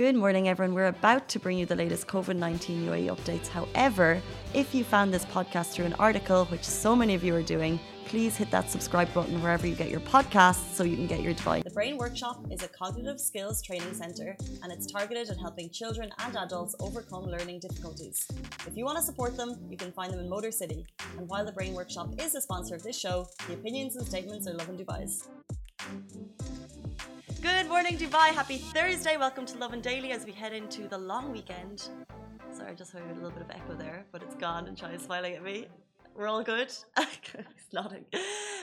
Good morning, everyone. We're about to bring you the latest COVID 19 UAE updates. However, if you found this podcast through an article, which so many of you are doing, please hit that subscribe button wherever you get your podcasts so you can get your device. The Brain Workshop is a cognitive skills training centre and it's targeted at helping children and adults overcome learning difficulties. If you want to support them, you can find them in Motor City. And while the Brain Workshop is a sponsor of this show, the opinions and statements are Lovin Dubai's. Good morning, Dubai. Happy Thursday. Welcome to Lovin Daily as we head into the long weekend. Sorry, I just heard a little bit of echo there, but it's gone and Chai is smiling at me. We're all good. He's nodding.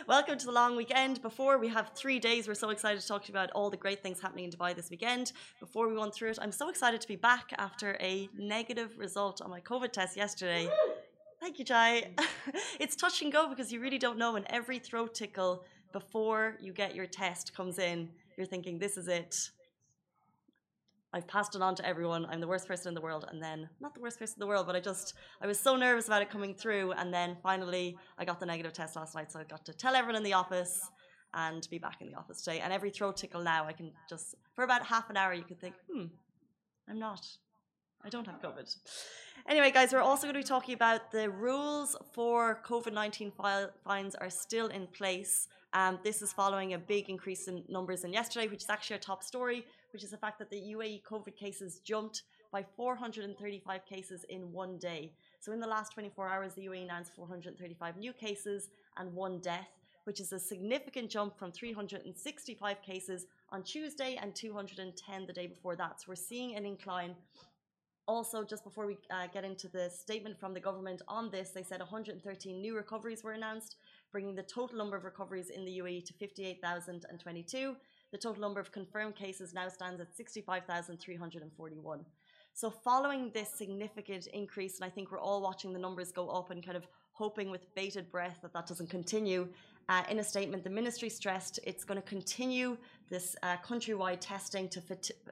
Welcome to the long weekend. Before we have three days, we're so excited to talk to you about all the great things happening in Dubai this weekend. Before we run through it, I'm so excited to be back after a negative result on my COVID test yesterday. Thank you, Jai. it's touch and go because you really don't know, and every throat tickle before you get your test comes in you're thinking, this is it. I've passed it on to everyone. I'm the worst person in the world. And then, not the worst person in the world, but I just, I was so nervous about it coming through. And then finally, I got the negative test last night. So I got to tell everyone in the office and be back in the office today. And every throat tickle now, I can just, for about half an hour, you could think, hmm, I'm not. I don't have COVID. Anyway, guys, we're also going to be talking about the rules for COVID 19 fines are still in place. Um, this is following a big increase in numbers in yesterday, which is actually our top story, which is the fact that the UAE COVID cases jumped by 435 cases in one day. So in the last 24 hours, the UAE announced 435 new cases and one death, which is a significant jump from 365 cases on Tuesday and 210 the day before that. So we're seeing an incline. Also, just before we uh, get into the statement from the government on this, they said 113 new recoveries were announced, bringing the total number of recoveries in the UAE to 58,022. The total number of confirmed cases now stands at 65,341. So, following this significant increase, and I think we're all watching the numbers go up and kind of hoping with bated breath that that doesn't continue. Uh, in a statement, the ministry stressed it's going to continue this uh, countrywide testing to,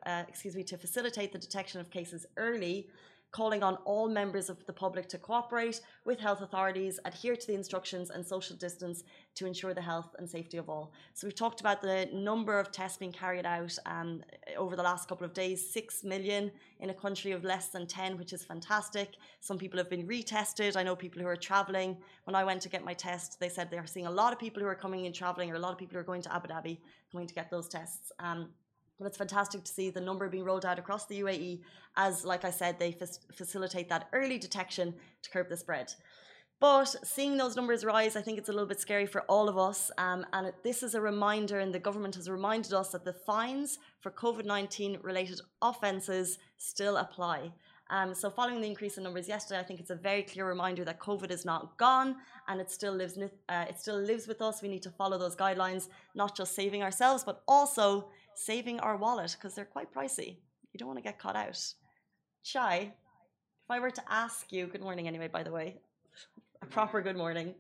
uh, excuse me, to facilitate the detection of cases early calling on all members of the public to cooperate with health authorities, adhere to the instructions and social distance to ensure the health and safety of all. So we've talked about the number of tests being carried out um, over the last couple of days, 6 million in a country of less than 10, which is fantastic. Some people have been retested. I know people who are traveling. When I went to get my test, they said they're seeing a lot of people who are coming in traveling or a lot of people who are going to Abu Dhabi going to get those tests. Um, but it's fantastic to see the number being rolled out across the UAE as, like I said, they facilitate that early detection to curb the spread. But seeing those numbers rise, I think it's a little bit scary for all of us. Um, and this is a reminder, and the government has reminded us that the fines for COVID 19 related offences still apply. Um, so, following the increase in numbers yesterday, I think it's a very clear reminder that COVID is not gone and it still lives. Uh, it still lives with us. We need to follow those guidelines, not just saving ourselves, but also saving our wallet because they're quite pricey. You don't want to get caught out. Chai, if I were to ask you, good morning anyway, by the way, a proper good morning.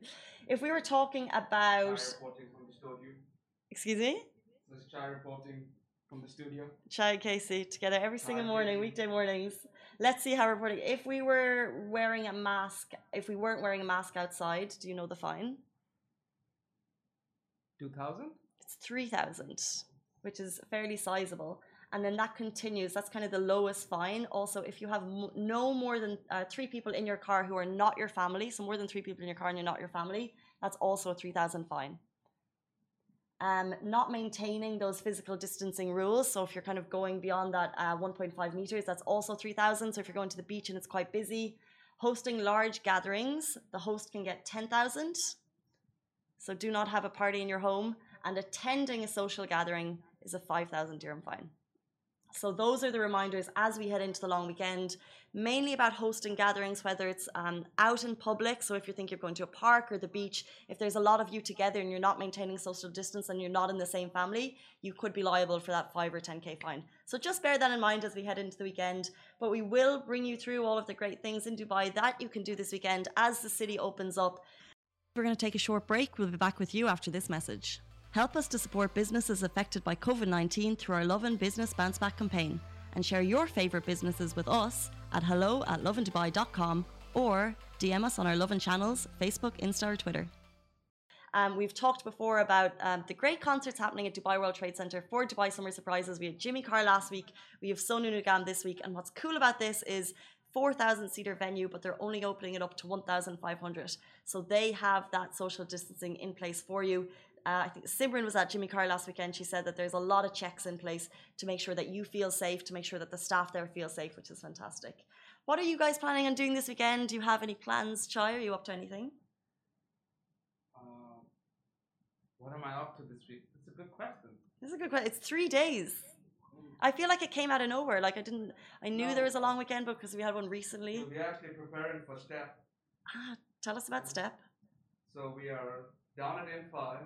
If we were talking about. Excuse me? There's Chai reporting from the studio. Chai Casey together every single morning, weekday mornings. Let's see how reporting. If we were wearing a mask, if we weren't wearing a mask outside, do you know the fine? 2000? It's 3000 which is fairly sizable. And then that continues. That's kind of the lowest fine. Also, if you have no more than uh, three people in your car who are not your family, so more than three people in your car and you're not your family, that's also a 3,000 fine. Um, not maintaining those physical distancing rules. So if you're kind of going beyond that uh, 1.5 meters, that's also 3,000. So if you're going to the beach and it's quite busy, hosting large gatherings, the host can get 10,000. So do not have a party in your home. And attending a social gathering is a 5,000 dirham fine. So those are the reminders as we head into the long weekend, mainly about hosting gatherings, whether it's um, out in public. So if you think you're going to a park or the beach, if there's a lot of you together and you're not maintaining social distance and you're not in the same family, you could be liable for that five or 10k fine. So just bear that in mind as we head into the weekend. But we will bring you through all of the great things in Dubai that you can do this weekend as the city opens up. We're going to take a short break. We'll be back with you after this message. Help us to support businesses affected by COVID 19 through our Lovin Business Bounce Back campaign and share your favourite businesses with us at hello at lovindubai.com or DM us on our Lovin channels, Facebook, Insta, or Twitter. Um, we've talked before about um, the great concerts happening at Dubai World Trade Center for Dubai Summer Surprises. We had Jimmy Carr last week. We have Sonu Nigam this week. And what's cool about this is 4,000 seater venue, but they're only opening it up to 1,500. So they have that social distancing in place for you. Uh, I think Simran was at Jimmy Carr last weekend. She said that there's a lot of checks in place to make sure that you feel safe, to make sure that the staff there feel safe, which is fantastic. What are you guys planning on doing this weekend? Do you have any plans, Chai? Are you up to anything? Uh, what am I up to this week? It's a good question. Is a good question. It's three days. I feel like it came out of nowhere. Like I didn't. I knew there was a long weekend because we had one recently. So we're actually preparing for STEP. Ah, tell us about Step. So we are down at M5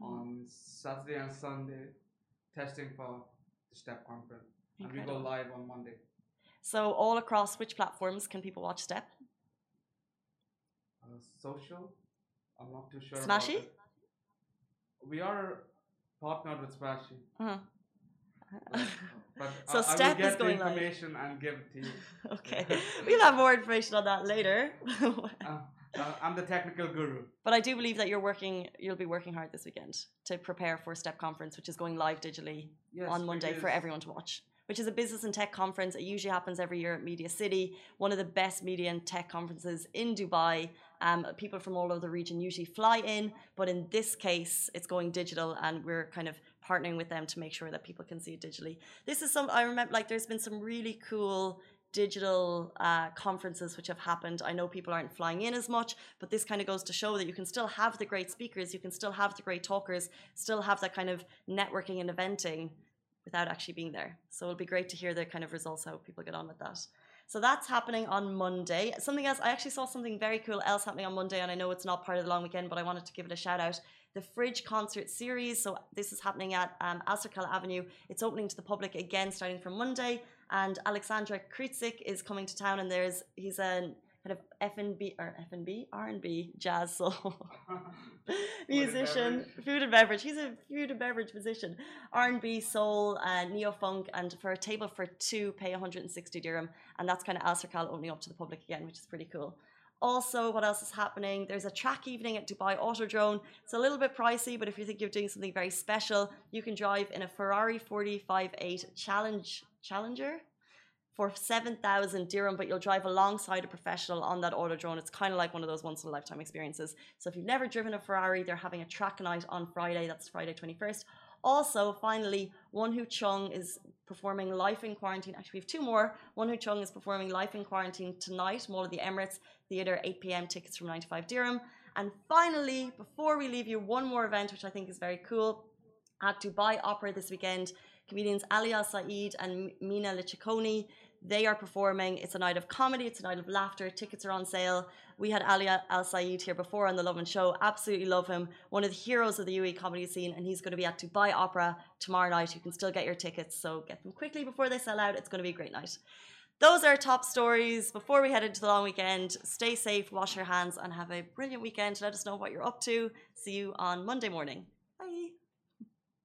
on Saturday and Sunday, testing for the STEP conference. And we go live on Monday. So all across which platforms can people watch Step? Uh, social, I'm not too sure. Smashy? We are partnered with Smashy. Uh-huh. But, So I, I Step will is going the live. and give it to you. okay, we'll have more information on that later. Uh, uh, I'm the technical guru. but I do believe that you're working. You'll be working hard this weekend to prepare for Step Conference, which is going live digitally Yes, on Monday for everyone to watch. Which is a business and tech conference. It usually happens every year at Media City, one of the best media and tech conferences in Dubai. Um, people from all over the region usually fly in, but in this case, it's going digital, and we're kind of partnering with them to make sure that people can see it digitally. This is some I remember. Like, there's been some really cool digital uh, conferences which have happened. I know people aren't flying in as much, but this kind of goes to show that you can still have the great speakers, you can still have the great talkers, still have that kind of networking and eventing without actually being there. So it'll be great to hear the kind of results, how people get on with that. So that's happening on Monday. Something else, I actually saw something very cool else happening on Monday, and I know it's not part of the long weekend, but I wanted to give it a shout out. The Fridge Concert Series. So this is happening at um, Avenue. It's opening to the public again starting from Monday. And Alexandra Kritzik is coming to town, and there's he's a kind of F and B or F and B R and B jazz soul musician, beverage. food and beverage. He's a food and beverage musician, R and B, soul, uh, neo funk, and for a table for two, pay 160 dirham, and that's kind of Alserkal opening up to the public again, which is pretty cool. Also, what else is happening? There's a track evening at Dubai Autodrome. It's a little bit pricey, but if you think you're doing something very special, you can drive in a Ferrari 458 Challenge Challenger for 7,000 dirham, but you'll drive alongside a professional on that Autodrome. It's kind of like one of those once in a lifetime experiences. So if you've never driven a Ferrari, they're having a track night on Friday. That's Friday 21st. Also, finally, Wonho Chung is performing Life in Quarantine. Actually, we have two more. Wonho Chung is performing Life in Quarantine tonight, Mall of the Emirates Theatre, 8 p.m. Tickets from 95 dirham. And finally, before we leave you, one more event which I think is very cool at Dubai Opera this weekend. Comedians Ali Al Saeed and Mina Liccione, they are performing. It's a night of comedy, it's a night of laughter. Tickets are on sale. We had Ali Al Saeed here before on the Lovin Show. Absolutely love him. One of the heroes of the UAE comedy scene, and he's going to be at Dubai Opera tomorrow night. You can still get your tickets, so get them quickly before they sell out. It's going to be a great night. Those are top stories. Before we head into the long weekend, stay safe, wash your hands, and have a brilliant weekend. Let us know what you're up to. See you on Monday morning.